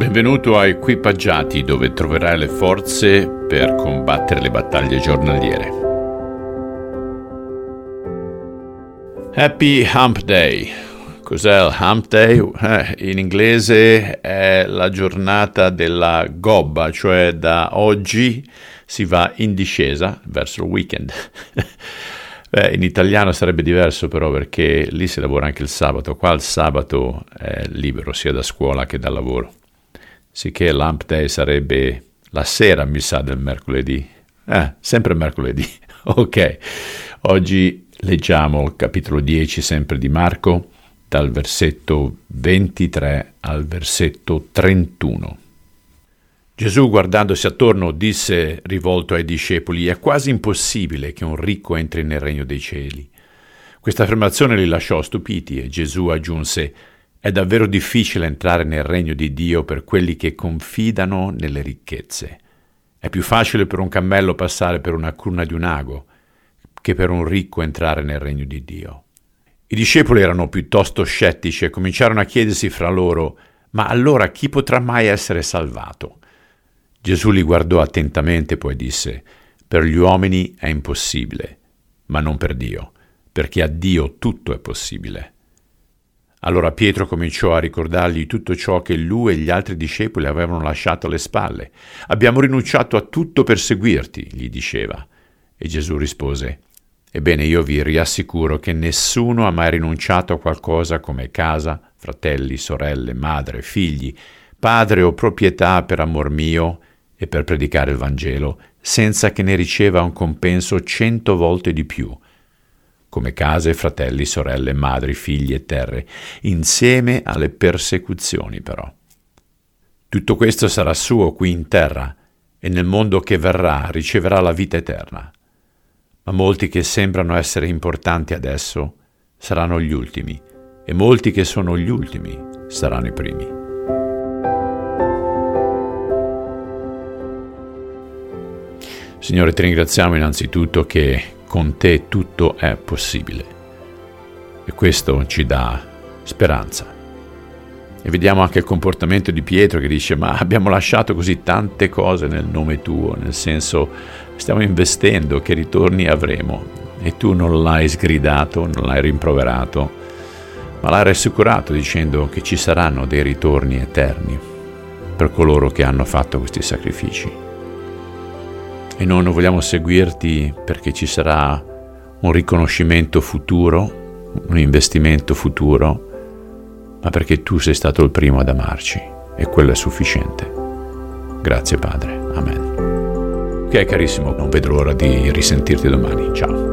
Benvenuto a Equipaggiati dove troverai le forze per combattere le battaglie giornaliere. Happy Hump Day. Cos'è il Hump Day? Eh, in inglese è la giornata della gobba, cioè da oggi si va in discesa verso il weekend. Beh, in italiano sarebbe diverso però perché lì si lavora anche il sabato, qua il sabato è libero sia da scuola che dal lavoro sicché Lamp Day sarebbe la sera, mi sa, del mercoledì. Eh, sempre mercoledì. ok, oggi leggiamo il capitolo 10 sempre di Marco, dal versetto 23 al versetto 31. Gesù, guardandosi attorno, disse rivolto ai discepoli, è quasi impossibile che un ricco entri nel regno dei cieli. Questa affermazione li lasciò stupiti e Gesù aggiunse, è davvero difficile entrare nel regno di Dio per quelli che confidano nelle ricchezze. È più facile per un cammello passare per una cruna di un ago che per un ricco entrare nel regno di Dio. I discepoli erano piuttosto scettici e cominciarono a chiedersi fra loro, ma allora chi potrà mai essere salvato? Gesù li guardò attentamente e poi disse, per gli uomini è impossibile, ma non per Dio, perché a Dio tutto è possibile. Allora Pietro cominciò a ricordargli tutto ciò che lui e gli altri discepoli avevano lasciato alle spalle. Abbiamo rinunciato a tutto per seguirti, gli diceva. E Gesù rispose, Ebbene io vi riassicuro che nessuno ha mai rinunciato a qualcosa come casa, fratelli, sorelle, madre, figli, padre o proprietà per amor mio e per predicare il Vangelo, senza che ne riceva un compenso cento volte di più come case, fratelli, sorelle, madri, figli e terre, insieme alle persecuzioni però. Tutto questo sarà suo qui in terra e nel mondo che verrà riceverà la vita eterna. Ma molti che sembrano essere importanti adesso saranno gli ultimi e molti che sono gli ultimi saranno i primi. Signore, ti ringraziamo innanzitutto che con te tutto è possibile. E questo ci dà speranza. E vediamo anche il comportamento di Pietro che dice ma abbiamo lasciato così tante cose nel nome tuo, nel senso stiamo investendo, che ritorni avremo? E tu non l'hai sgridato, non l'hai rimproverato, ma l'hai rassicurato dicendo che ci saranno dei ritorni eterni per coloro che hanno fatto questi sacrifici e non vogliamo seguirti perché ci sarà un riconoscimento futuro, un investimento futuro, ma perché tu sei stato il primo ad amarci e quello è sufficiente. Grazie Padre. Amen. Ok carissimo, non vedo l'ora di risentirti domani. Ciao.